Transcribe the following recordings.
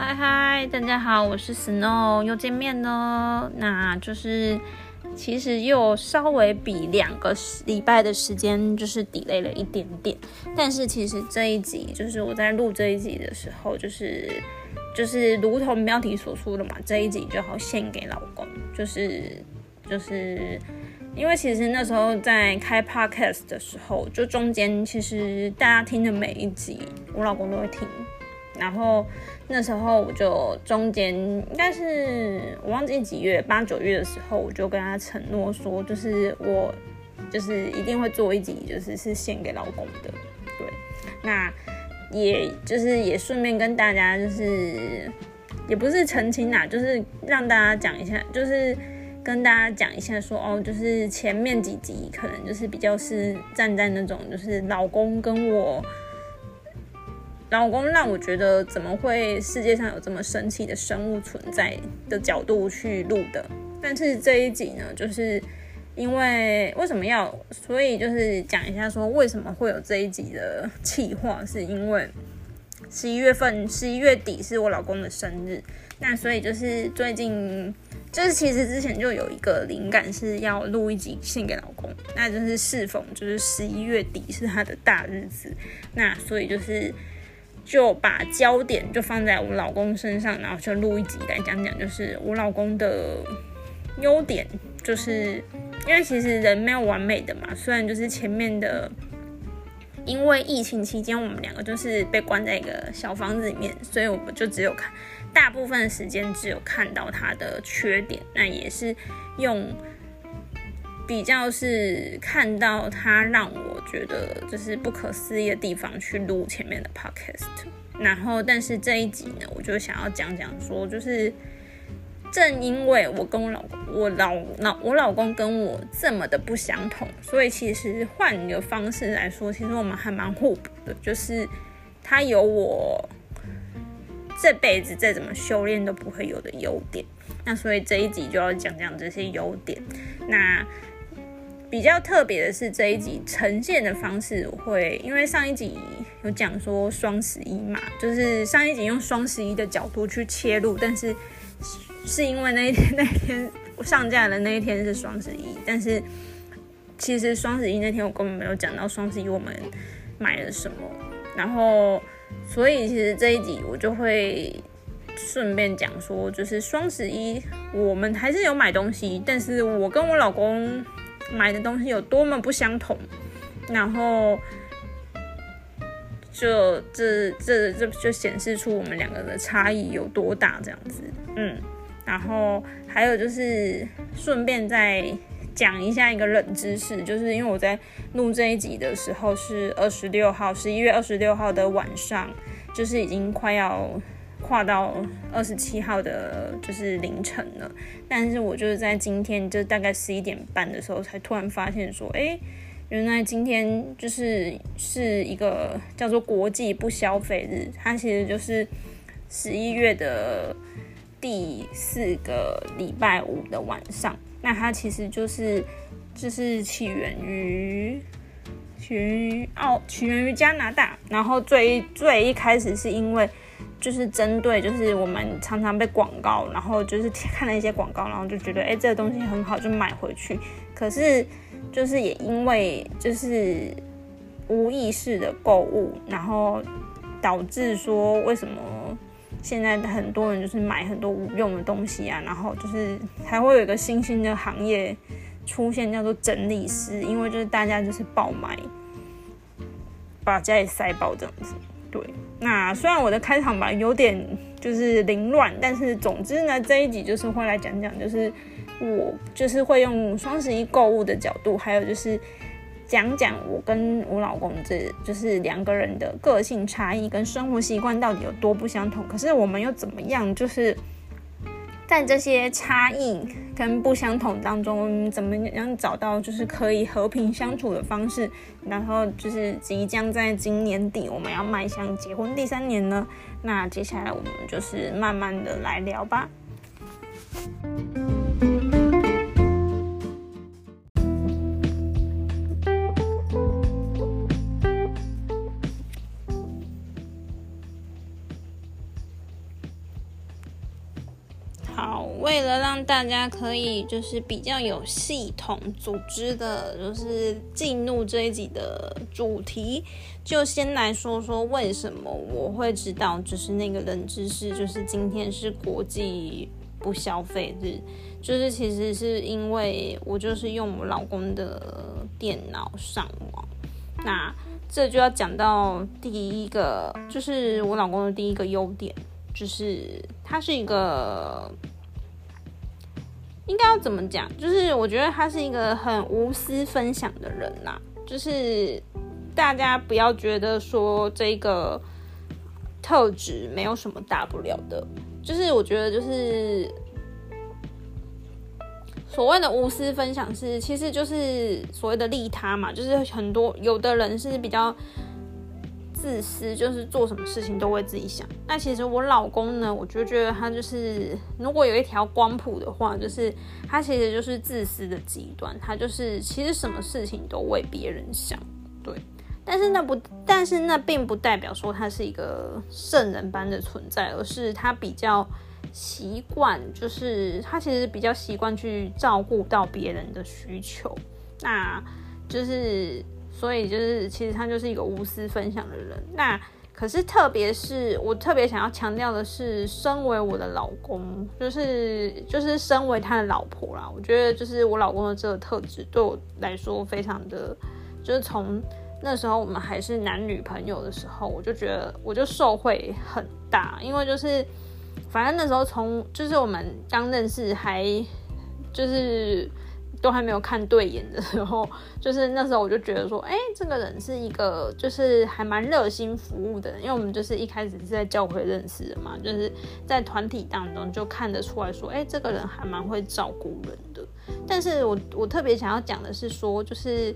嗨嗨，大家好，我是 Snow，又见面喽。那就是其实又稍微比两个礼拜的时间就是 delay 了一点点，但是其实这一集就是我在录这一集的时候，就是就是如同标题所说的嘛，这一集就好献给老公，就是就是因为其实那时候在开 podcast 的时候，就中间其实大家听的每一集，我老公都会听。然后那时候我就中间应该是我忘记几月八九月的时候，我就跟他承诺说，就是我就是一定会做一集，就是是献给老公的。对，那也就是也顺便跟大家就是也不是澄清啦，就是让大家讲一下，就是跟大家讲一下说哦，就是前面几集可能就是比较是站在那种就是老公跟我。老公让我觉得怎么会世界上有这么神奇的生物存在的角度去录的，但是这一集呢，就是因为为什么要，所以就是讲一下说为什么会有这一集的企划，是因为十一月份十一月底是我老公的生日，那所以就是最近就是其实之前就有一个灵感是要录一集献给老公，那就是适逢就是十一月底是他的大日子，那所以就是。就把焦点就放在我老公身上，然后就录一集来讲讲，就是我老公的优点，就是因为其实人没有完美的嘛。虽然就是前面的，因为疫情期间我们两个就是被关在一个小房子里面，所以我们就只有看大部分时间只有看到他的缺点，那也是用。比较是看到他让我觉得就是不可思议的地方去录前面的 podcast，然后但是这一集呢，我就想要讲讲说，就是正因为我跟我老公，我老老我老公跟我这么的不相同，所以其实换一个方式来说，其实我们还蛮互补的，就是他有我这辈子再怎么修炼都不会有的优点，那所以这一集就要讲讲这些优点，那。比较特别的是这一集呈现的方式，会因为上一集有讲说双十一嘛，就是上一集用双十一的角度去切入，但是是因为那一天那天上架的那一天是双十一，但是其实双十一那天我根本没有讲到双十一我们买了什么，然后所以其实这一集我就会顺便讲说，就是双十一我们还是有买东西，但是我跟我老公。买的东西有多么不相同，然后就这这这就显示出我们两个的差异有多大，这样子，嗯，然后还有就是顺便再讲一下一个冷知识，就是因为我在录这一集的时候是二十六号，十一月二十六号的晚上，就是已经快要。跨到二十七号的，就是凌晨了。但是我就是在今天，就大概十一点半的时候，才突然发现说，哎，原来今天就是是一个叫做国际不消费日。它其实就是十一月的第四个礼拜五的晚上。那它其实就是就是起源于起源于澳，起源于加拿大。然后最最一开始是因为。就是针对，就是我们常常被广告，然后就是看了一些广告，然后就觉得，哎，这个东西很好，就买回去。可是，就是也因为就是无意识的购物，然后导致说，为什么现在很多人就是买很多无用的东西啊？然后就是还会有一个新兴的行业出现，叫做整理师，因为就是大家就是爆买，把家里塞爆这样子。对，那虽然我的开场白有点就是凌乱，但是总之呢，这一集就是会来讲讲，就是我就是会用双十一购物的角度，还有就是讲讲我跟我老公这就是两个人的个性差异跟生活习惯到底有多不相同，可是我们又怎么样，就是。在这些差异跟不相同当中，怎么样找到就是可以和平相处的方式？然后就是即将在今年底我们要迈向结婚第三年呢，那接下来我们就是慢慢的来聊吧。为了让大家可以就是比较有系统组织的，就是进入这一集的主题，就先来说说为什么我会知道，就是那个冷知识，就是今天是国际不消费日，就是其实是因为我就是用我老公的电脑上网，那这就要讲到第一个，就是我老公的第一个优点。就是他是一个，应该要怎么讲？就是我觉得他是一个很无私分享的人呐。就是大家不要觉得说这个特质没有什么大不了的。就是我觉得，就是所谓的无私分享是，其实就是所谓的利他嘛。就是很多有的人是比较。自私就是做什么事情都为自己想。那其实我老公呢，我就觉得他就是，如果有一条光谱的话，就是他其实就是自私的极端。他就是其实什么事情都为别人想，对。但是那不，但是那并不代表说他是一个圣人般的存在，而是他比较习惯，就是他其实比较习惯去照顾到别人的需求。那就是。所以就是，其实他就是一个无私分享的人。那可是，特别是我特别想要强调的是，身为我的老公，就是就是身为他的老婆啦。我觉得就是我老公的这个特质对我来说非常的，就是从那时候我们还是男女朋友的时候，我就觉得我就受惠很大，因为就是反正那时候从就是我们刚认识还就是。都还没有看对眼的时候，就是那时候我就觉得说，哎，这个人是一个就是还蛮热心服务的人，因为我们就是一开始是在教会认识的嘛，就是在团体当中就看得出来说，哎，这个人还蛮会照顾人的。但是我我特别想要讲的是说，就是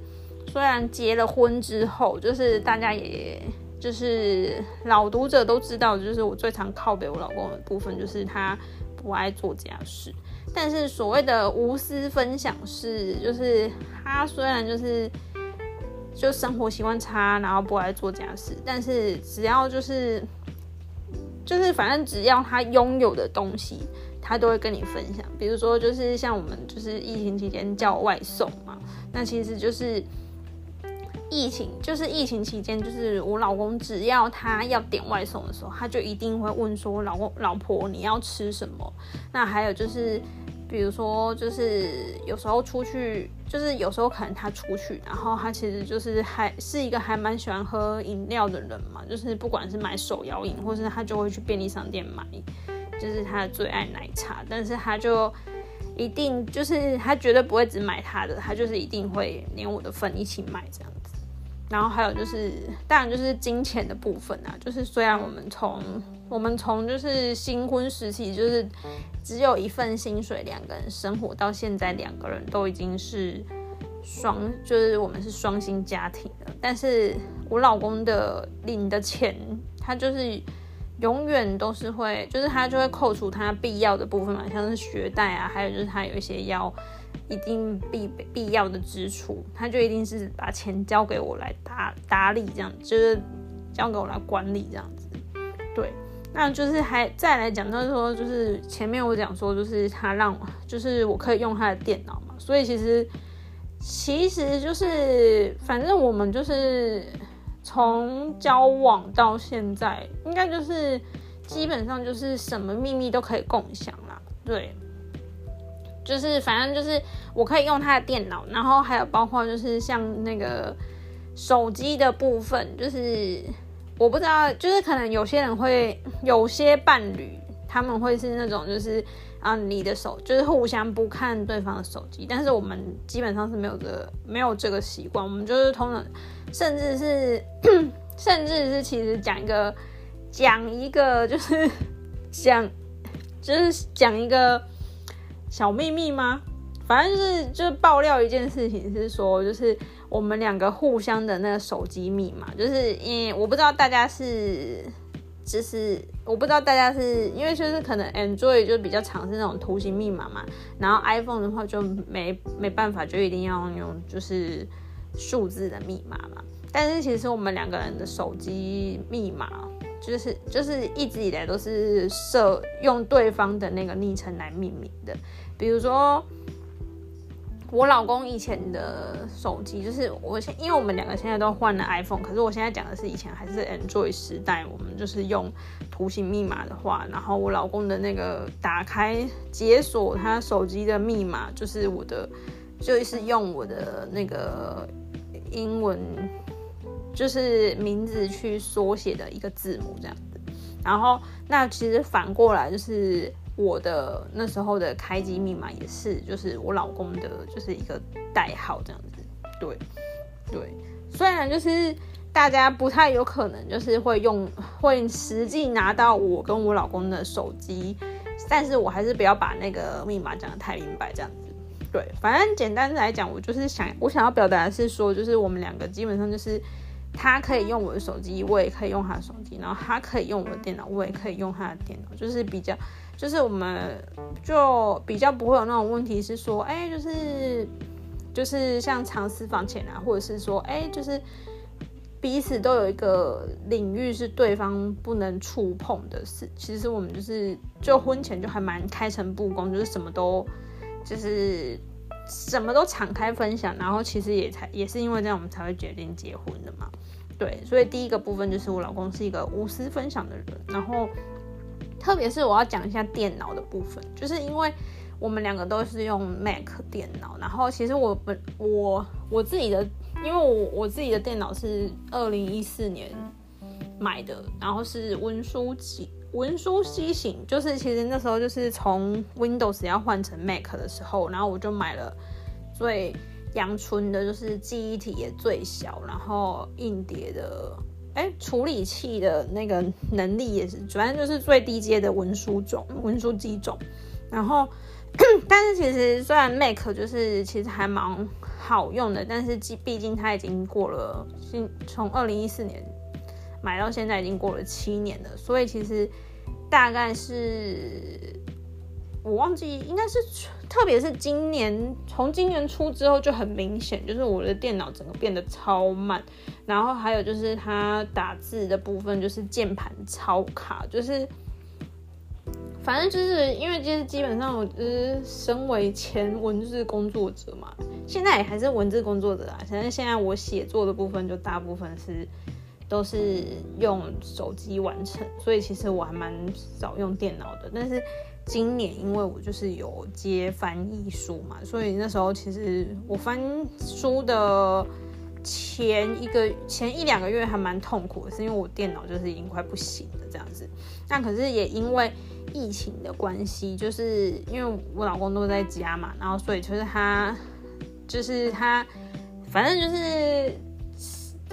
虽然结了婚之后，就是大家也就是老读者都知道，就是我最常靠北我老公的部分，就是他不爱做家事。但是所谓的无私分享是，就是他虽然就是就生活习惯差，然后不爱做家事，但是只要就是就是反正只要他拥有的东西，他都会跟你分享。比如说，就是像我们就是疫情期间叫外送嘛，那其实就是。疫情就是疫情期间，就是我老公只要他要点外送的时候，他就一定会问说：“老公、老婆，你要吃什么？”那还有就是，比如说，就是有时候出去，就是有时候可能他出去，然后他其实就是还是一个还蛮喜欢喝饮料的人嘛，就是不管是买手摇饮，或是他就会去便利商店买，就是他的最爱奶茶，但是他就一定就是他绝对不会只买他的，他就是一定会连我的份一起买这样。然后还有就是，当然就是金钱的部分啊。就是虽然我们从我们从就是新婚时期，就是只有一份薪水，两个人生活到现在，两个人都已经是双，就是我们是双薪家庭了。但是我老公的领的钱，他就是永远都是会，就是他就会扣除他必要的部分嘛，像是学贷啊，还有就是他有一些要。一定必必要的支出，他就一定是把钱交给我来打打理，这样就是交给我来管理这样子。对，那就是还再来讲到说，就是前面我讲说，就是他让，就是我可以用他的电脑嘛，所以其实其实就是反正我们就是从交往到现在，应该就是基本上就是什么秘密都可以共享啦，对。就是反正就是我可以用他的电脑，然后还有包括就是像那个手机的部分，就是我不知道，就是可能有些人会有些伴侣他们会是那种就是啊你的手就是互相不看对方的手机，但是我们基本上是没有这没有这个习惯，我们就是通常甚至是甚至是其实讲一个讲一个就是 讲就是讲一个。小秘密吗？反正就是就是爆料一件事情，是说就是我们两个互相的那个手机密码，就是因我不知道大家是，就是我不知道大家是因为就是可能 Android 就比较常是那种图形密码嘛，然后 iPhone 的话就没没办法，就一定要用就是数字的密码嘛。但是其实我们两个人的手机密码就是就是一直以来都是设用对方的那个昵称来命名的，比如说。我老公以前的手机就是我现，因为我们两个现在都换了 iPhone，可是我现在讲的是以前还是 Android 时代，我们就是用图形密码的话，然后我老公的那个打开解锁他手机的密码，就是我的，就是用我的那个英文，就是名字去缩写的一个字母这样子，然后那其实反过来就是。我的那时候的开机密码也是，就是我老公的，就是一个代号这样子。对，对，虽然就是大家不太有可能就是会用，会实际拿到我跟我老公的手机，但是我还是不要把那个密码讲的太明白这样子。对，反正简单来讲，我就是想，我想要表达的是说，就是我们两个基本上就是他可以用我的手机，我也可以用他的手机，然后他可以用我的电脑，我也可以用他的电脑，就是比较。就是我们就比较不会有那种问题，是说，哎，就是就是像藏私房钱啊，或者是说，哎，就是彼此都有一个领域是对方不能触碰的事。其实我们就是就婚前就还蛮开诚布公，就是什么都就是什么都敞开分享。然后其实也才也是因为这样，我们才会决定结婚的嘛。对，所以第一个部分就是我老公是一个无私分享的人，然后。特别是我要讲一下电脑的部分，就是因为我们两个都是用 Mac 电脑，然后其实我本我我自己的，因为我我自己的电脑是二零一四年买的，然后是文书机文书机型，就是其实那时候就是从 Windows 要换成 Mac 的时候，然后我就买了最阳春的，就是记忆体也最小，然后硬碟的。哎，处理器的那个能力也是，主要就是最低阶的文书种、文书机种。然后，但是其实虽然 Mac 就是其实还蛮好用的，但是毕毕竟它已经过了，从二零一四年买到现在已经过了七年了，所以其实大概是。我忘记应该是，特别是今年从今年初之后就很明显，就是我的电脑整个变得超慢，然后还有就是它打字的部分就是键盘超卡，就是反正就是因为就是基本上我就是身为前文字工作者嘛，现在也还是文字工作者啊，反正现在我写作的部分就大部分是都是用手机完成，所以其实我还蛮少用电脑的，但是。今年因为我就是有接翻译书嘛，所以那时候其实我翻书的前一个前一两个月还蛮痛苦的，是因为我电脑就是已经快不行了这样子。那可是也因为疫情的关系，就是因为我老公都在家嘛，然后所以就是他就是他反正就是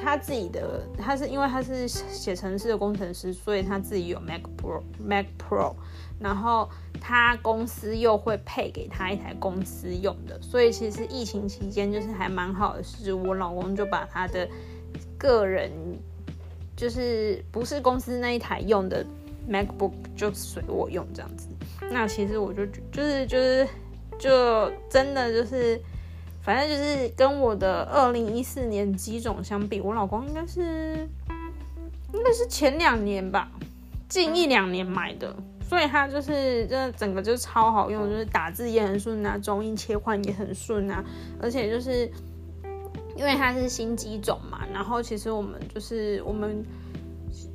他自己的，他是因为他是写程式的工程师，所以他自己有 Mac Pro Mac Pro。然后他公司又会配给他一台公司用的，所以其实疫情期间就是还蛮好的，是我老公就把他的个人就是不是公司那一台用的 MacBook 就随我用这样子。那其实我就就是就是就真的就是反正就是跟我的二零一四年机种相比，我老公应该是应该是前两年吧，近一两年买的。所以它就是这整个就超好用，就是打字也很顺啊，中英切换也很顺啊，而且就是因为它是新机种嘛，然后其实我们就是我们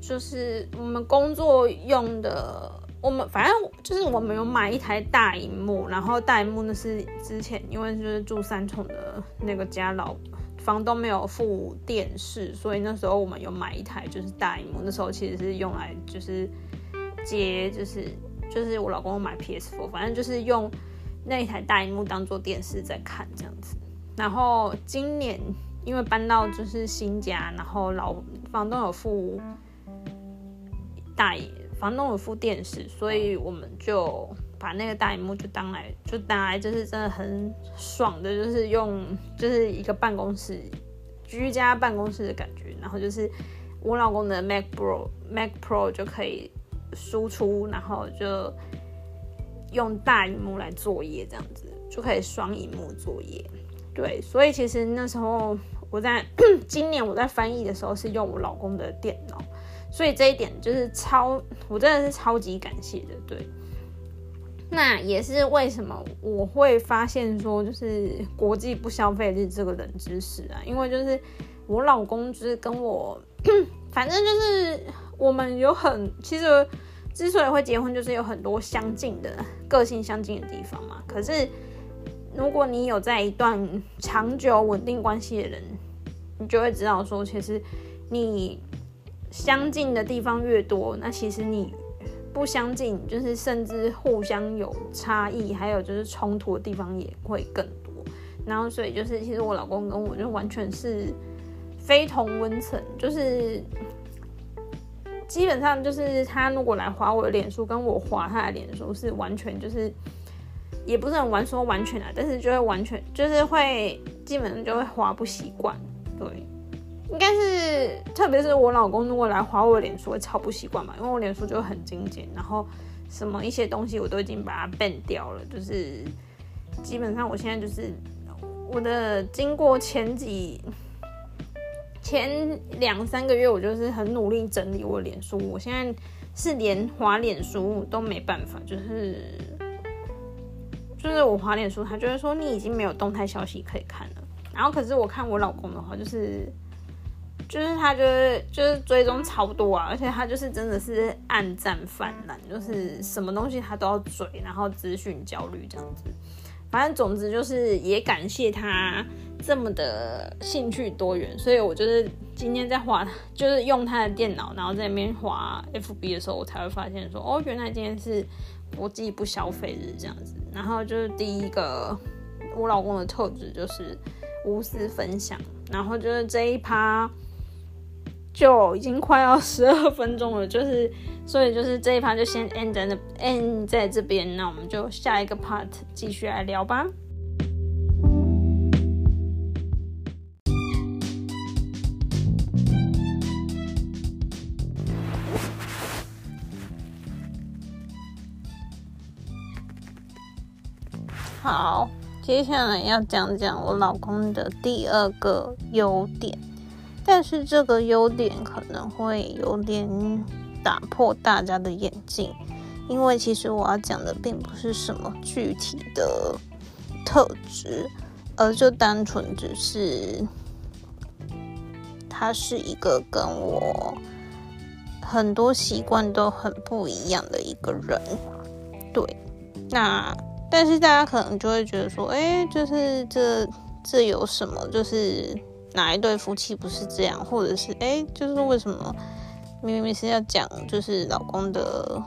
就是我们工作用的，我们反正就是我们有买一台大荧幕，然后大荧幕那是之前因为就是住三重的那个家老房东没有付电视，所以那时候我们有买一台就是大荧幕，那时候其实是用来就是。接就是就是我老公买 PS4，反正就是用那一台大荧幕当做电视在看这样子。然后今年因为搬到就是新家，然后老房东有付大房东有付电视，所以我们就把那个大荧幕就当来就当来就是真的很爽的，就是用就是一个办公室居家办公室的感觉。然后就是我老公的 Mac Pro Mac Pro 就可以。输出，然后就用大荧幕来作业，这样子就可以双荧幕作业。对，所以其实那时候我在 今年我在翻译的时候是用我老公的电脑，所以这一点就是超，我真的是超级感谢的。对，那也是为什么我会发现说，就是国际不消费日这个冷知识啊，因为就是我老公就是跟我，反正就是我们有很，其实之所以会结婚，就是有很多相近的个性相近的地方嘛。可是如果你有在一段长久稳定关系的人，你就会知道说，其实你。相近的地方越多，那其实你不相近，就是甚至互相有差异，还有就是冲突的地方也会更多。然后所以就是，其实我老公跟我就完全是非同温层，就是基本上就是他如果来划我的脸书，跟我划他的脸书是完全就是，也不是很完说完全啊，但是就会完全就是会基本上就会划不习惯，对。应该是，特别是我老公如果来划我脸书，会超不习惯嘛，因为我脸书就很精简，然后什么一些东西我都已经把它 ban 掉了，就是基本上我现在就是我的经过前几前两三个月，我就是很努力整理我脸书，我现在是连划脸书都没办法，就是就是我划脸书，他就会说你已经没有动态消息可以看了，然后可是我看我老公的话，就是。就是他，就是就是追踪超多啊，而且他就是真的是暗战泛滥，就是什么东西他都要追，然后资讯焦虑这样子。反正总之就是也感谢他这么的兴趣多元，所以我就是今天在滑，就是用他的电脑，然后在那边滑 FB 的时候，我才会发现说，哦，原来今天是国际不消费日这样子。然后就是第一个，我老公的特质就是无私分享，然后就是这一趴。就已经快要十二分钟了，就是所以就是这一趴就先 end 在那 end 在这边，那我们就下一个 part 继续来聊吧。好，接下来要讲讲我老公的第二个优点。但是这个优点可能会有点打破大家的眼镜，因为其实我要讲的并不是什么具体的特质，而就单纯只是他是一个跟我很多习惯都很不一样的一个人。对，那但是大家可能就会觉得说，哎，就是这这有什么？就是。哪一对夫妻不是这样？或者是哎，就是为什么明明是要讲就是老公的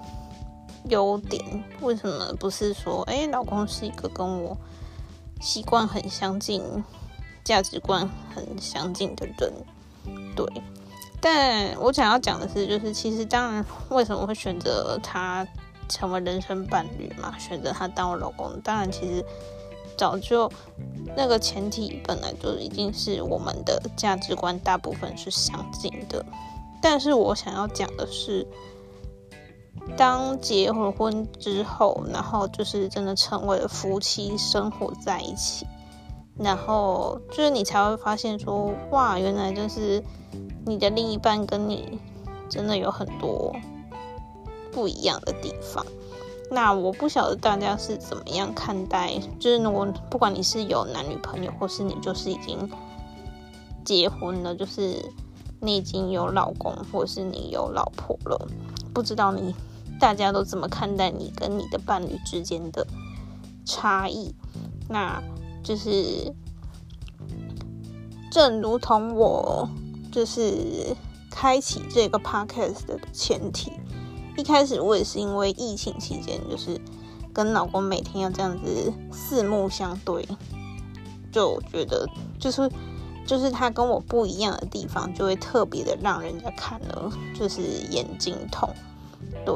优点，为什么不是说哎，老公是一个跟我习惯很相近、价值观很相近的人？对，但我想要讲的是，就是其实当然，为什么会选择他成为人生伴侣嘛？选择他当我老公，当然其实。早就那个前提本来就已经是我们的价值观大部分是相近的，但是我想要讲的是，当结婚婚之后，然后就是真的成为了夫妻，生活在一起，然后就是你才会发现说，哇，原来就是你的另一半跟你真的有很多不一样的地方。那我不晓得大家是怎么样看待，就是如果不管你是有男女朋友，或是你就是已经结婚了，就是你已经有老公，或是你有老婆了，不知道你大家都怎么看待你跟你的伴侣之间的差异？那就是正如同我就是开启这个 podcast 的前提。一开始我也是因为疫情期间，就是跟老公每天要这样子四目相对，就觉得就是就是他跟我不一样的地方，就会特别的让人家看了就是眼睛痛。对，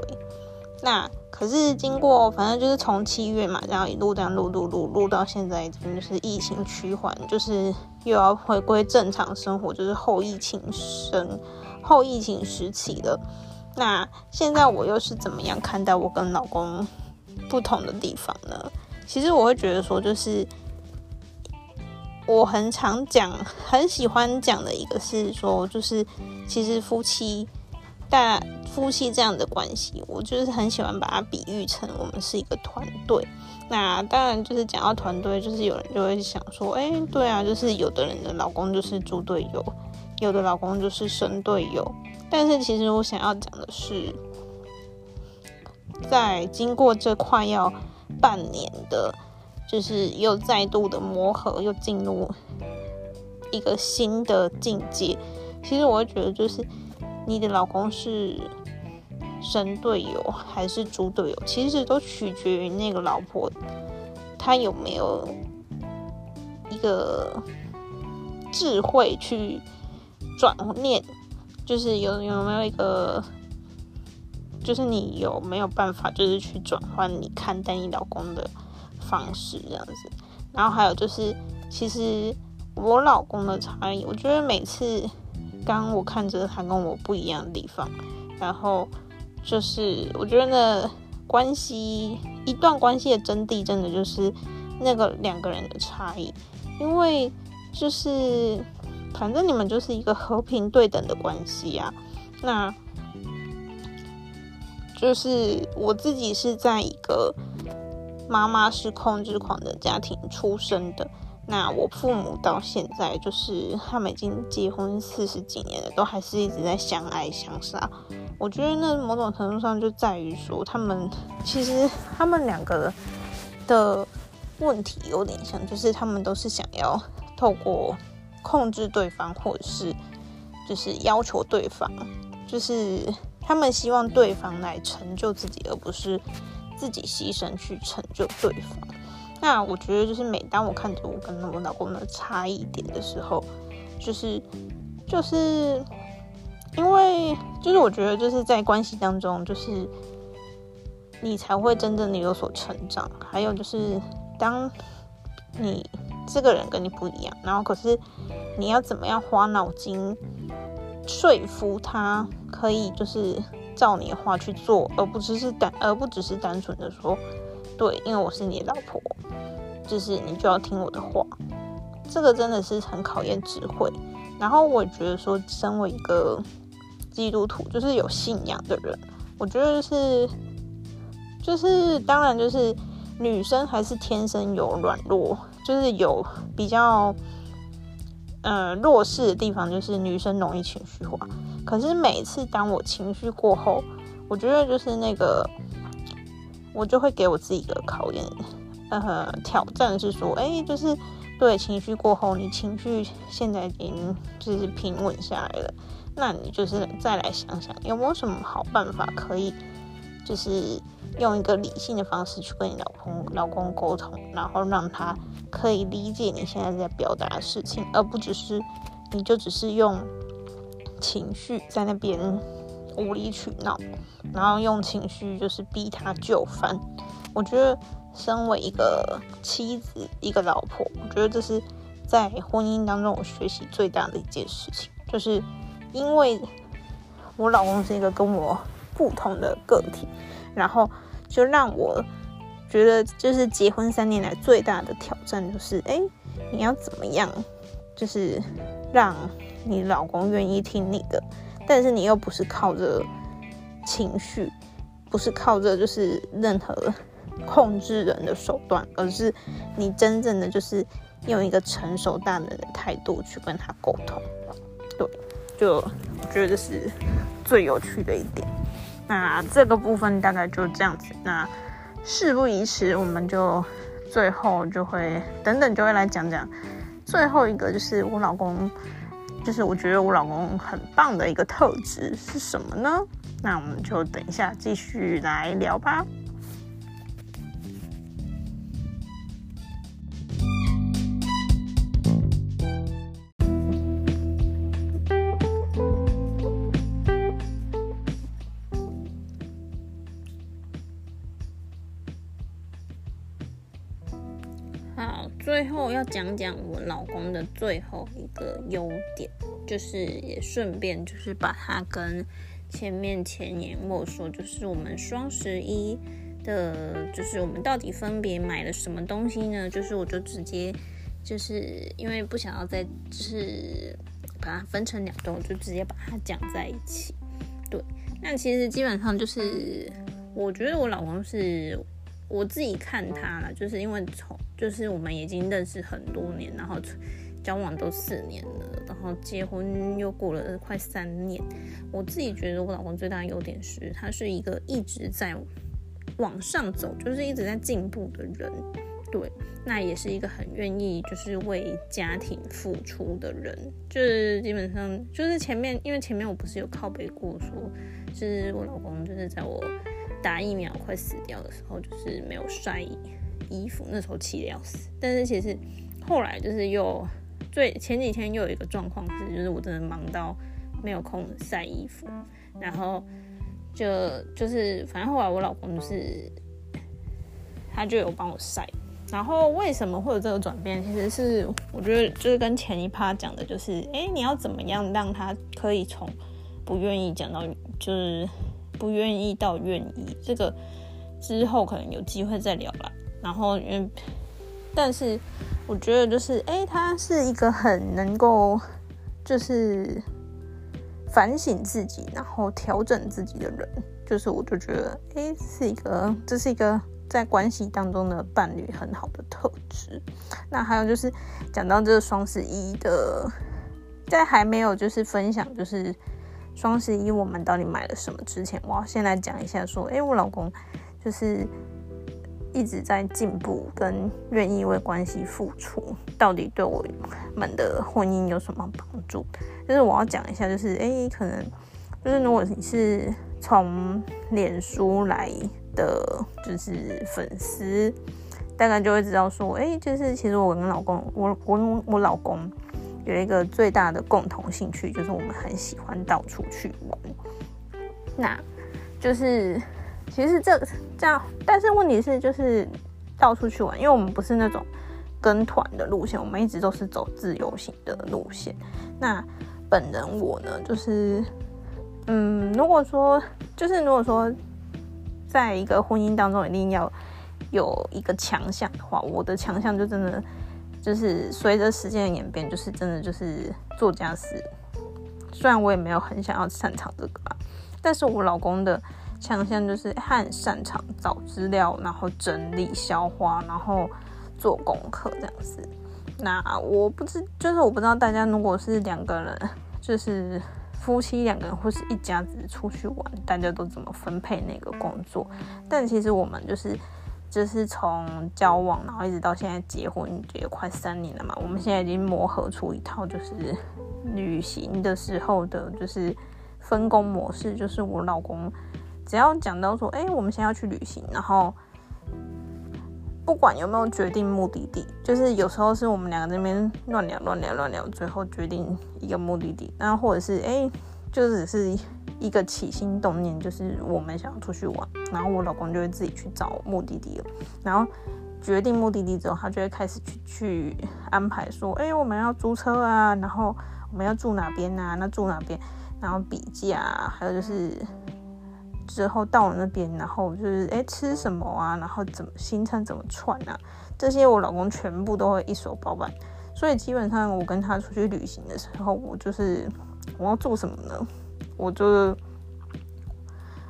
那可是经过反正就是从七月嘛，然后一路这样录录录录到现在，就是疫情趋缓，就是又要回归正常生活，就是后疫情生后疫情时期了。那现在我又是怎么样看待我跟老公不同的地方呢？其实我会觉得说，就是我很常讲、很喜欢讲的一个是说，就是其实夫妻大夫妻这样的关系，我就是很喜欢把它比喻成我们是一个团队。那当然就是讲到团队，就是有人就会想说，哎，对啊，就是有的人的老公就是猪队友，有的老公就是神队友。但是其实我想要讲的是，在经过这快要半年的，就是又再度的磨合，又进入一个新的境界。其实我会觉得，就是你的老公是神队友还是猪队友，其实都取决于那个老婆她有没有一个智慧去转念，就是有有没有一个，就是你有没有办法，就是去转换你看待你老公的方式这样子。然后还有就是，其实我老公的差异，我觉得每次。刚我看着他跟我不一样的地方，然后就是我觉得关系一段关系的真谛，真的就是那个两个人的差异，因为就是反正你们就是一个和平对等的关系啊。那就是我自己是在一个妈妈是控制狂的家庭出生的。那我父母到现在就是他们已经结婚四十几年了，都还是一直在相爱相杀。我觉得那某种程度上就在于说，他们其实他们两个的问题有点像，就是他们都是想要透过控制对方，或者是就是要求对方，就是他们希望对方来成就自己，而不是自己牺牲去成就对方。那我觉得，就是每当我看着我跟我老公的差异点的时候，就是就是因为就是我觉得就是在关系当中，就是你才会真正的有所成长。还有就是当你这个人跟你不一样，然后可是你要怎么样花脑筋说服他，可以就是照你的话去做，而不只是单而不只是单纯的说。对，因为我是你老婆，就是你就要听我的话。这个真的是很考验智慧。然后我觉得说，身为一个基督徒，就是有信仰的人，我觉得是，就是当然就是女生还是天生有软弱，就是有比较呃弱势的地方，就是女生容易情绪化。可是每次当我情绪过后，我觉得就是那个。我就会给我自己一个考验，呃，挑战是说，哎，就是对情绪过后，你情绪现在已经就是平稳下来了，那你就是再来想想，有没有什么好办法可以，就是用一个理性的方式去跟你老公老公沟通，然后让他可以理解你现在在表达的事情，而不只是你就只是用情绪在那边。无理取闹，然后用情绪就是逼他就范。我觉得，身为一个妻子、一个老婆，我觉得这是在婚姻当中我学习最大的一件事情，就是因为我老公是一个跟我不同的个体，然后就让我觉得，就是结婚三年来最大的挑战就是，哎，你要怎么样，就是让你老公愿意听你的。但是你又不是靠着情绪，不是靠着就是任何控制人的手段，而是你真正的就是用一个成熟大人的态度去跟他沟通。对，就我觉得这是最有趣的一点。那这个部分大概就这样子。那事不宜迟，我们就最后就会等等就会来讲讲最后一个，就是我老公。就是我觉得我老公很棒的一个特质是什么呢？那我们就等一下继续来聊吧。要讲讲我老公的最后一个优点，就是也顺便就是把它跟前面前言我说，就是我们双十一的，就是我们到底分别买了什么东西呢？就是我就直接就是因为不想要再就是把它分成两段，我就直接把它讲在一起。对，那其实基本上就是，我觉得我老公是我自己看他了，就是因为从就是我们已经认识很多年，然后交往都四年了，然后结婚又过了快三年。我自己觉得我老公最大的优点是，他是一个一直在往上走，就是一直在进步的人。对，那也是一个很愿意就是为家庭付出的人。就是基本上就是前面，因为前面我不是有靠背过说。是我老公，就是在我打疫苗快死掉的时候，就是没有晒衣服，那时候气得要死。但是其实后来就是又最前几天又有一个状况是，就是我真的忙到没有空晒衣服，然后就就是反正后来我老公就是他就有帮我晒。然后为什么会有这个转变？其实是我觉得就是跟前一趴讲的，就是哎，你要怎么样让他可以从不愿意讲到。就是不愿意到愿意，这个之后可能有机会再聊了。然后，因为但是我觉得就是，哎，他是一个很能够就是反省自己，然后调整自己的人。就是我就觉得，哎，是一个这是一个在关系当中的伴侣很好的特质。那还有就是讲到这个双十一的，在还没有就是分享就是。双十一我们到底买了什么？之前我要先来讲一下，说，哎，我老公就是一直在进步，跟愿意为关系付出，到底对我们的婚姻有什么帮助？就是我要讲一下，就是，哎，可能就是如果你是从脸书来的，就是粉丝，大概就会知道说，哎，就是其实我跟老公，我我我老公。有一个最大的共同兴趣，就是我们很喜欢到处去玩。那就是其实这这样，但是问题是就是到处去玩，因为我们不是那种跟团的路线，我们一直都是走自由行的路线。那本人我呢，就是嗯，如果说就是如果说在一个婚姻当中一定要有一个强项的话，我的强项就真的。就是随着时间的演变，就是真的就是做家事。虽然我也没有很想要擅长这个吧，但是我老公的强项就是他很擅长找资料，然后整理、消化，然后做功课这样子。那我不知，就是我不知道大家如果是两个人，就是夫妻两个人或是一家子出去玩，大家都怎么分配那个工作？但其实我们就是。就是从交往，然后一直到现在结婚，也快三年了嘛。我们现在已经磨合出一套，就是旅行的时候的，就是分工模式。就是我老公只要讲到说，哎，我们现在要去旅行，然后不管有没有决定目的地，就是有时候是我们两个这边乱聊、乱聊、乱聊，最后决定一个目的地，然后或者是哎，就只是。一个起心动念就是我们想要出去玩，然后我老公就会自己去找目的地了。然后决定目的地之后，他就会开始去去安排说，哎，我们要租车啊，然后我们要住哪边啊？那住哪边？然后比价，还有就是之后到了那边，然后就是哎吃什么啊？然后怎么行程怎么串啊？这些我老公全部都会一手包办。所以基本上我跟他出去旅行的时候，我就是我要做什么呢？我就，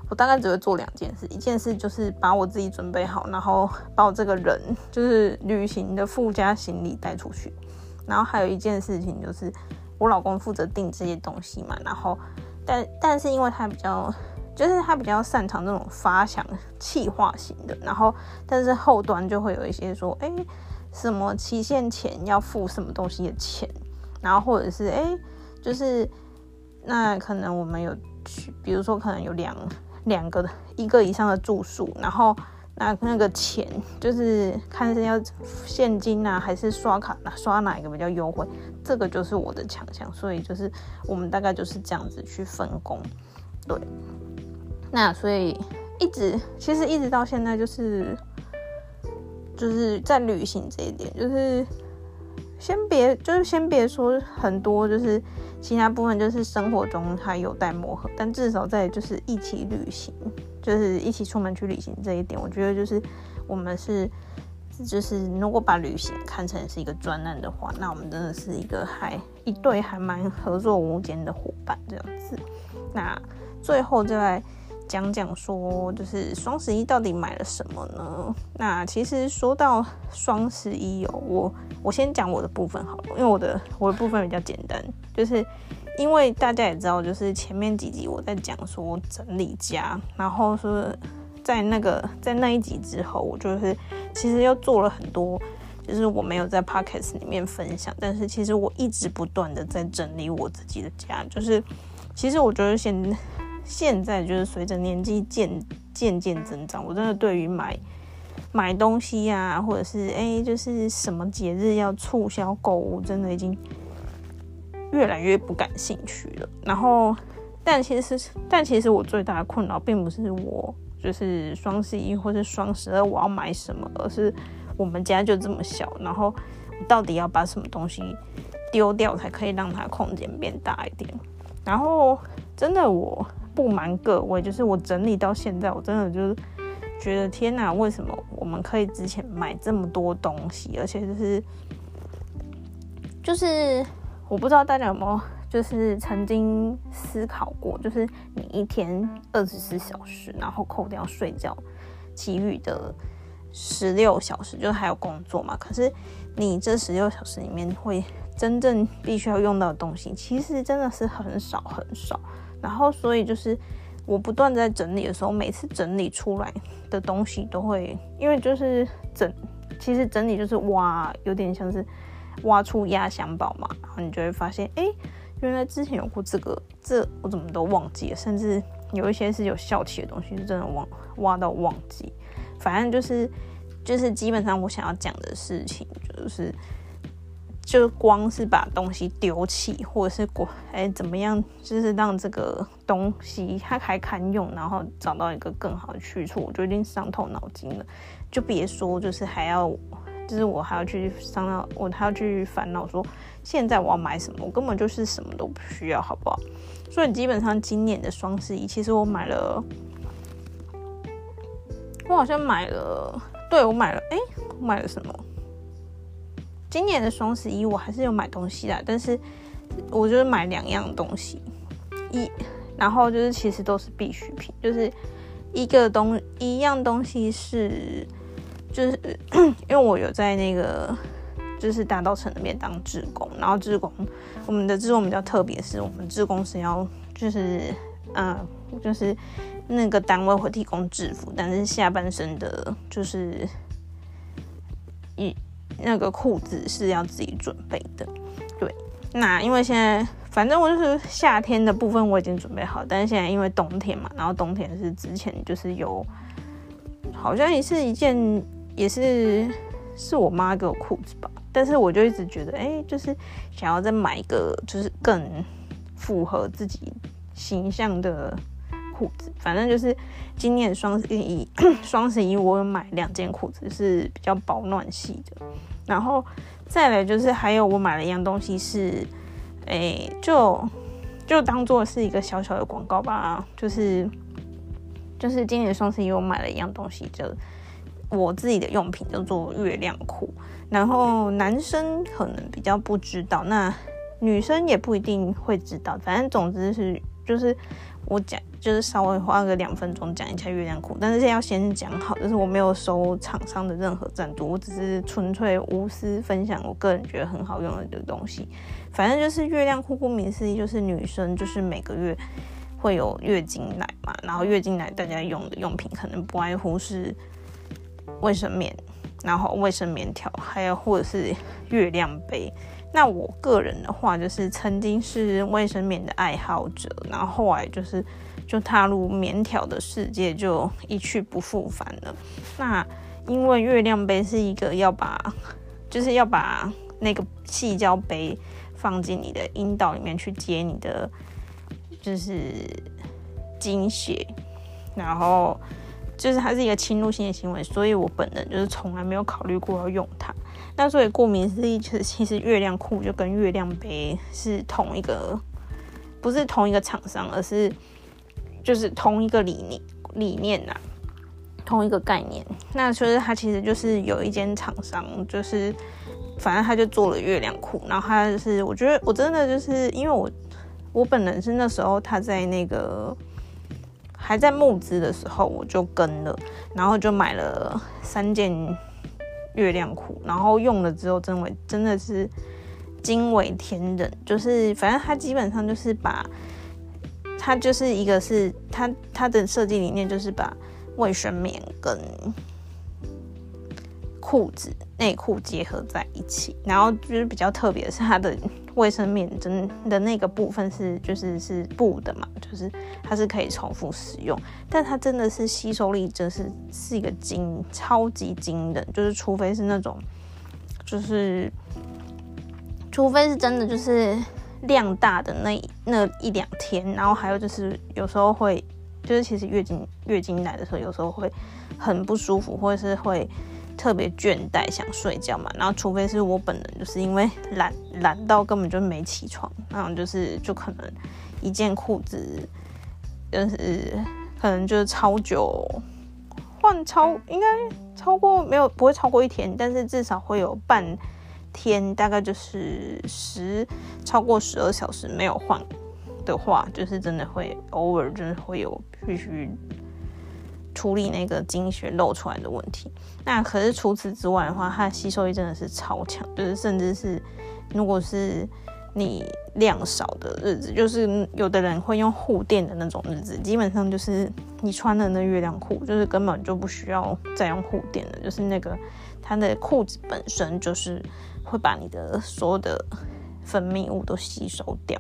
我大概只会做两件事，一件事就是把我自己准备好，然后把我这个人就是旅行的附加行李带出去，然后还有一件事情就是我老公负责订这些东西嘛，然后但但是因为他比较就是他比较擅长这种发想气化型的，然后但是后端就会有一些说，哎，什么期限前要付什么东西的钱，然后或者是哎，就是。那可能我们有去，比如说可能有两两个一个以上的住宿，然后那那个钱就是看是要现金啊，还是刷卡刷哪一个比较优惠，这个就是我的强项，所以就是我们大概就是这样子去分工，对。那所以一直其实一直到现在就是就是在旅行这一点，就是先别就是先别说很多就是。其他部分就是生活中还有待磨合，但至少在就是一起旅行，就是一起出门去旅行这一点，我觉得就是我们是，就是如果把旅行看成是一个专案的话，那我们真的是一个还一对还蛮合作无间的伙伴这样子。那最后再来讲讲说，就是双十一到底买了什么呢？那其实说到双十一哦，我我先讲我的部分好了，因为我的我的部分比较简单，就是因为大家也知道，就是前面几集我在讲说整理家，然后说在那个在那一集之后，我就是其实又做了很多。就是我没有在 podcast 里面分享，但是其实我一直不断的在整理我自己的家。就是其实我觉得现现在就是随着年纪渐渐渐增长，我真的对于买买东西呀，或者是哎就是什么节日要促销购物，真的已经越来越不感兴趣了。然后，但其实但其实我最大的困扰并不是我就是双十一或是双十二我要买什么，而是。我们家就这么小，然后到底要把什么东西丢掉才可以让它空间变大一点？然后真的，我不瞒各位，就是我整理到现在，我真的就是觉得天哪，为什么我们可以之前买这么多东西，而且就是就是我不知道大家有没有就是曾经思考过，就是你一天二十四小时，然后扣掉睡觉，其余的。十六小时就是还有工作嘛？可是你这十六小时里面会真正必须要用到的东西，其实真的是很少很少。然后所以就是我不断在整理的时候，每次整理出来的东西都会，因为就是整，其实整理就是挖，有点像是挖出压箱宝嘛。然后你就会发现，哎，原来之前有过这个，这我怎么都忘记了，甚至有一些是有效期的东西，是真的忘挖到忘记。反正就是，就是基本上我想要讲的事情，就是，就光是把东西丢弃，或者是过哎怎么样，就是让这个东西它还堪用，然后找到一个更好的去处，我就已经伤透脑筋了。就别说就是还要，就是我还要去伤到我还要去烦恼说现在我要买什么，我根本就是什么都不需要，好不好？所以基本上今年的双十一，其实我买了。我好像买了，对我买了，哎，我买了什么？今年的双十一我还是有买东西的，但是我就是买两样东西，一，然后就是其实都是必需品，就是一个东一样东西是，就是 因为我有在那个就是大道城那边当志工，然后志工我们的志工比较特别，是我们志工是要就是嗯就是。那个单位会提供制服，但是下半身的，就是一那个裤子是要自己准备的。对，那因为现在反正我就是夏天的部分我已经准备好，但是现在因为冬天嘛，然后冬天是之前就是有，好像也是一件也是是我妈给我裤子吧，但是我就一直觉得，哎，就是想要再买一个，就是更符合自己形象的。裤子，反正就是今年双十一，双十一我有买两件裤子，是比较保暖系的。然后再来就是还有我买了一样东西是，哎，就就当做是一个小小的广告吧。就是就是今年双十一我买了一样东西，就我自己的用品叫做月亮裤。然后男生可能比较不知道，那女生也不一定会知道。反正总之是就是我讲。就是稍微花个两分钟讲一下月亮裤，但是要先讲好，就是我没有收厂商的任何赞助，我只是纯粹无私分享我个人觉得很好用的东西。反正就是月亮裤，顾名思义就是女生就是每个月会有月经来嘛，然后月经来大家用的用品可能不外乎是卫生棉，然后卫生棉条，还有或者是月亮杯。那我个人的话，就是曾经是卫生棉的爱好者，然后后来就是。就踏入棉条的世界，就一去不复返了。那因为月亮杯是一个要把，就是要把那个细胶杯放进你的阴道里面去接你的，就是精血，然后就是它是一个侵入性的行为，所以我本人就是从来没有考虑过要用它。那所以顾名思义，其实其实月亮裤就跟月亮杯是同一个，不是同一个厂商，而是。就是同一个理念理念呐，同一个概念。那其实他其实就是有一间厂商，就是反正他就做了月亮裤。然后他就是，我觉得我真的就是因为我我本人是那时候他在那个还在募资的时候我就跟了，然后就买了三件月亮裤，然后用了之后真为真的是惊为天人，就是反正它基本上就是把它就是一个是它它的设计理念就是把卫生棉跟裤子、内裤结合在一起，然后就是比较特别的是，它的卫生棉真的那个部分是就是是布的嘛，就是它是可以重复使用，但它真的是吸收力真是是一个惊超级惊人，就是除非是那种就是除非是真的就是量大的那那一两天，然后还有就是有时候会就是其实月经月经来的时候有时候会很不舒服，或者是会。特别倦怠，想睡觉嘛，然后除非是我本人，就是因为懒懒到根本就没起床，然后就是就可能一件裤子就是可能就是超久换超，应该超过没有不会超过一天，但是至少会有半天，大概就是十超过十二小时没有换的话，就是真的会偶尔就是会有必须。处理那个经血漏出来的问题，那可是除此之外的话，它吸收力真的是超强，就是甚至是如果是你量少的日子，就是有的人会用护垫的那种日子，基本上就是你穿的那月亮裤，就是根本就不需要再用护垫了，就是那个它的裤子本身就是会把你的所有的分泌物都吸收掉。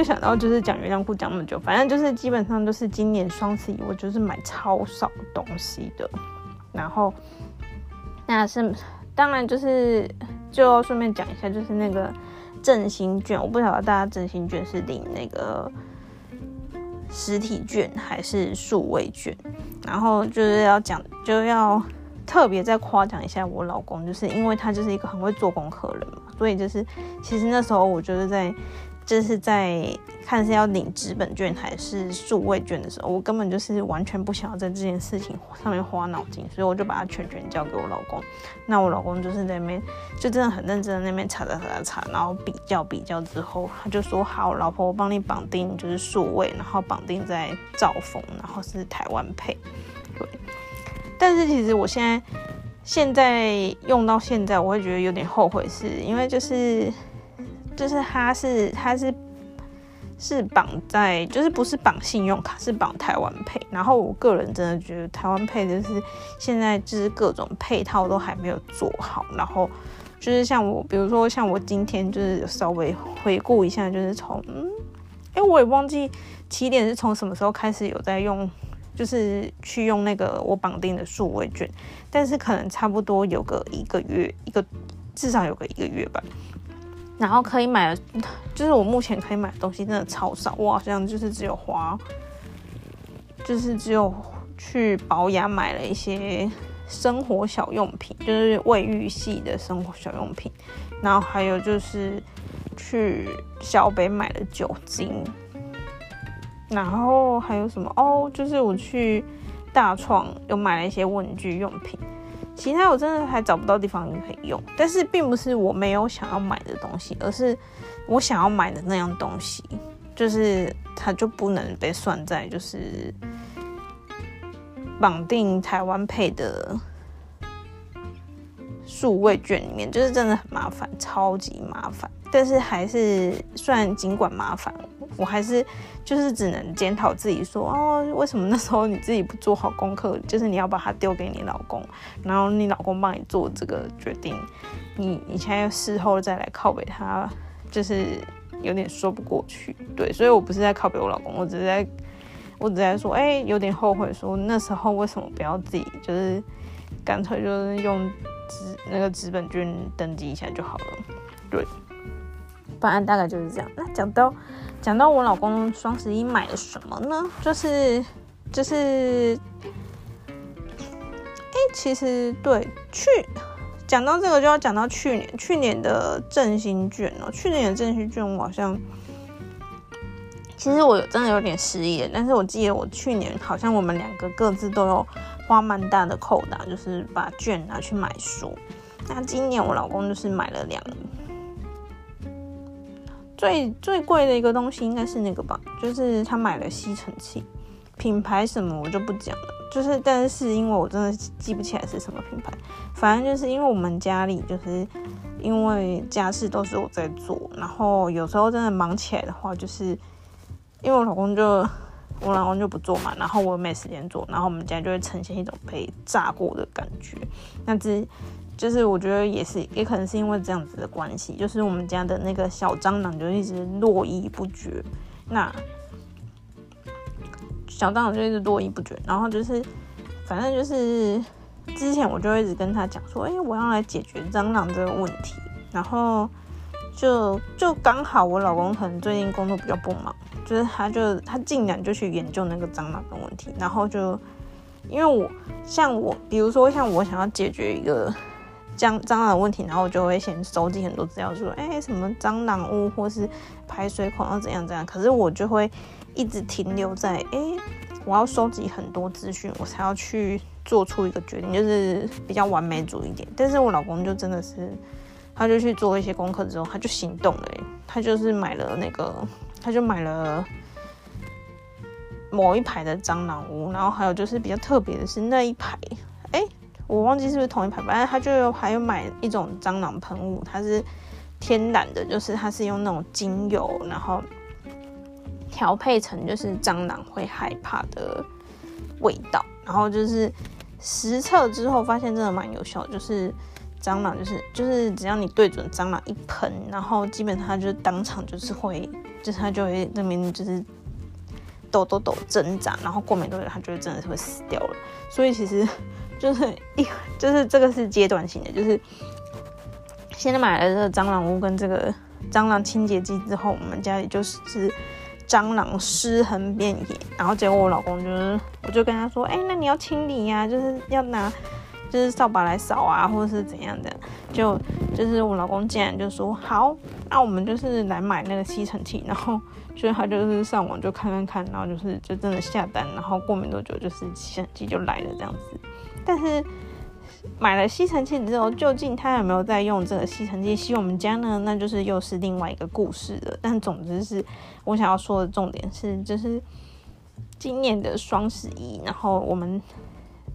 有想到，就是讲月亮裤讲那么久，反正就是基本上都是今年双十一，我就是买超少东西的。然后，那是当然就是就顺便讲一下，就是那个振兴券，我不晓得大家振兴券是领那个实体券还是数位券。然后就是要讲，就要特别再夸奖一下我老公，就是因为他就是一个很会做功课的人嘛，所以就是其实那时候我就是在。就是在看是要领纸本卷还是数位卷的时候，我根本就是完全不想要在这件事情上面花脑筋，所以我就把它全权交给我老公。那我老公就是在那边就真的很认真的那边查查查查，然后比较比较之后，他就说好，老婆我帮你绑定就是数位，然后绑定在兆丰，然后是台湾配。对，但是其实我现在现在用到现在，我会觉得有点后悔，是因为就是。就是它是它是是绑在，就是不是绑信用卡，是绑台湾配。然后我个人真的觉得台湾配就是现在就是各种配套都还没有做好。然后就是像我，比如说像我今天就是稍微回顾一下，就是从哎我也忘记起点是从什么时候开始有在用，就是去用那个我绑定的数位券，但是可能差不多有个一个月，一个至少有个一个月吧。然后可以买的，就是我目前可以买的东西真的超少，我好像就是只有花，就是只有去保养买了一些生活小用品，就是卫浴系的生活小用品，然后还有就是去小北买了酒精，然后还有什么哦，就是我去大创又买了一些文具用品。其他我真的还找不到地方可以用，但是并不是我没有想要买的东西，而是我想要买的那样东西，就是它就不能被算在就是绑定台湾配的数位卷里面，就是真的很麻烦，超级麻烦。但是还是算尽管麻烦。我还是就是只能检讨自己说哦，为什么那时候你自己不做好功课？就是你要把它丢给你老公，然后你老公帮你做这个决定，你你现在事后再来靠北他，就是有点说不过去。对，所以我不是在靠北我老公，我只是在我只在说，哎，有点后悔，说那时候为什么不要自己就是干脆就是用纸那个资本券登记一下就好了。对，不然大概就是这样。那讲到。讲到我老公双十一买了什么呢？就是就是，哎，其实对去讲到这个就要讲到去年去年的振兴券哦。去年的振兴券我好像，其实我真的有点失忆，但是我记得我去年好像我们两个各自都有花蛮大的扣打，就是把券拿去买书。那今年我老公就是买了两，最最贵的一个东西应该是那个吧，就是他买了吸尘器，品牌什么我就不讲了，就是但是因为我真的记不起来是什么品牌，反正就是因为我们家里就是因为家事都是我在做，然后有时候真的忙起来的话，就是因为我老公就。我老公就不做嘛，然后我没时间做，然后我们家就会呈现一种被炸过的感觉。那只就是我觉得也是，也可能是因为这样子的关系，就是我们家的那个小蟑螂就一直络绎不绝。那小蟑螂就一直络绎不绝，然后就是反正就是之前我就一直跟他讲说，哎，我要来解决蟑螂这个问题。然后就就刚好我老公可能最近工作比较不忙。就是他，就他竟然就去研究那个蟑螂的问题，然后就因为我像我，比如说像我想要解决一个蟑蟑螂的问题，然后我就会先收集很多资料，说哎什么蟑螂屋或是排水孔要怎样怎样，可是我就会一直停留在哎我要收集很多资讯，我才要去做出一个决定，就是比较完美主义一点。但是我老公就真的是，他就去做一些功课之后，他就行动了，他就是买了那个。他就买了某一排的蟑螂屋，然后还有就是比较特别的是那一排，哎，我忘记是不是同一排，反正他就还有买一种蟑螂喷雾，它是天然的，就是它是用那种精油，然后调配成就是蟑螂会害怕的味道，然后就是实测之后发现真的蛮有效，就是。蟑螂就是就是只要你对准蟑螂一喷，然后基本上它就是当场就是会，就是它就会那边就是抖抖抖挣扎，然后过没多久它就真的是会死掉了。所以其实就是一就是这个是阶段性的，就是现在买了这个蟑螂屋跟这个蟑螂清洁剂之后，我们家里就是蟑螂尸横遍野。然后结果我老公就是我就跟他说，哎，那你要清理呀，就是要拿。就是扫把来扫啊，或者是怎样的，就就是我老公竟然就说好，那我们就是来买那个吸尘器，然后 所以他就是上网就看看看，然后就是就真的下单，然后过没多久就是吸尘器就来了这样子。但是买了吸尘器之后，究竟他有没有在用这个吸尘器吸我们家呢？那就是又是另外一个故事了。但总之是我想要说的重点是，就是今年的双十一，然后我们。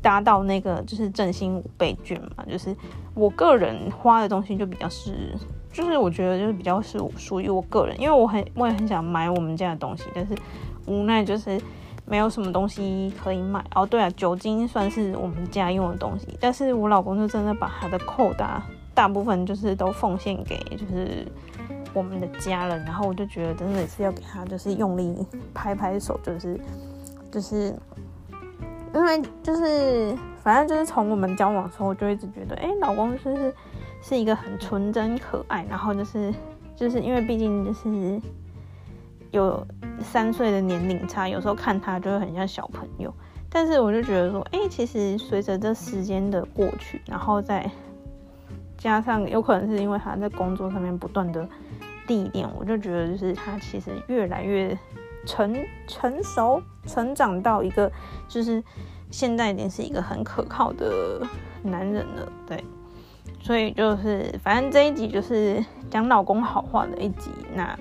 达到那个就是振兴五倍券嘛，就是我个人花的东西就比较是，就是我觉得就是比较是属于我个人，因为我很我也很想买我们家的东西，但是无奈就是没有什么东西可以买。哦，对啊，酒精算是我们家用的东西，但是我老公就真的把他的扣打大部分就是都奉献给就是我们的家人，然后我就觉得真的是要给他就是用力拍拍手，就是就是。因为就是，反正就是从我们交往的时候，我就一直觉得，哎，老公就是是一个很纯真可爱，然后就是就是因为毕竟就是有三岁的年龄差，有时候看他就会很像小朋友。但是我就觉得说，哎，其实随着这时间的过去，然后再加上有可能是因为他在工作上面不断的历练，我就觉得就是他其实越来越。成成熟成长到一个，就是现在已经是一个很可靠的男人了，对，所以就是反正这一集就是讲老公好话的一集，那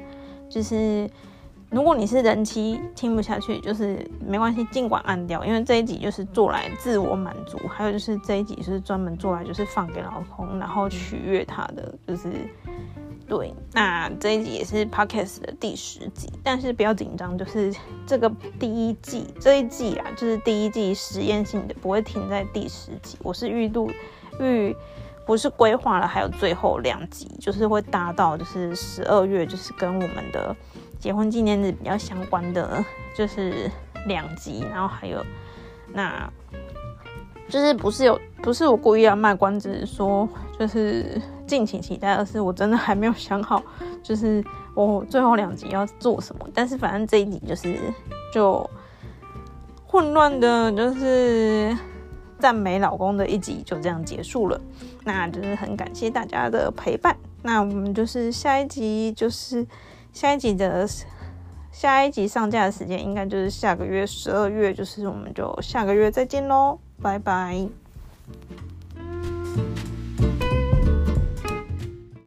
就是如果你是人妻听不下去，就是没关系，尽管按掉，因为这一集就是做来自我满足，还有就是这一集是专门做来就是放给老公，然后取悦他的，就是。对，那这一集也是 podcast 的第十集，但是不要紧张，就是这个第一季这一季啊，就是第一季实验性的，不会停在第十集。我是预录预不是规划了，还有最后两集，就是会搭到就是十二月，就是跟我们的结婚纪念日比较相关的，就是两集，然后还有那。就是不是有不是我故意要卖关子说就是敬请期待，而是我真的还没有想好，就是我最后两集要做什么。但是反正这一集就是就混乱的，就是赞美老公的一集就这样结束了。那就是很感谢大家的陪伴。那我们就是下一集就是下一集的下一集上架的时间应该就是下个月十二月，就是我们就下个月再见喽。拜拜。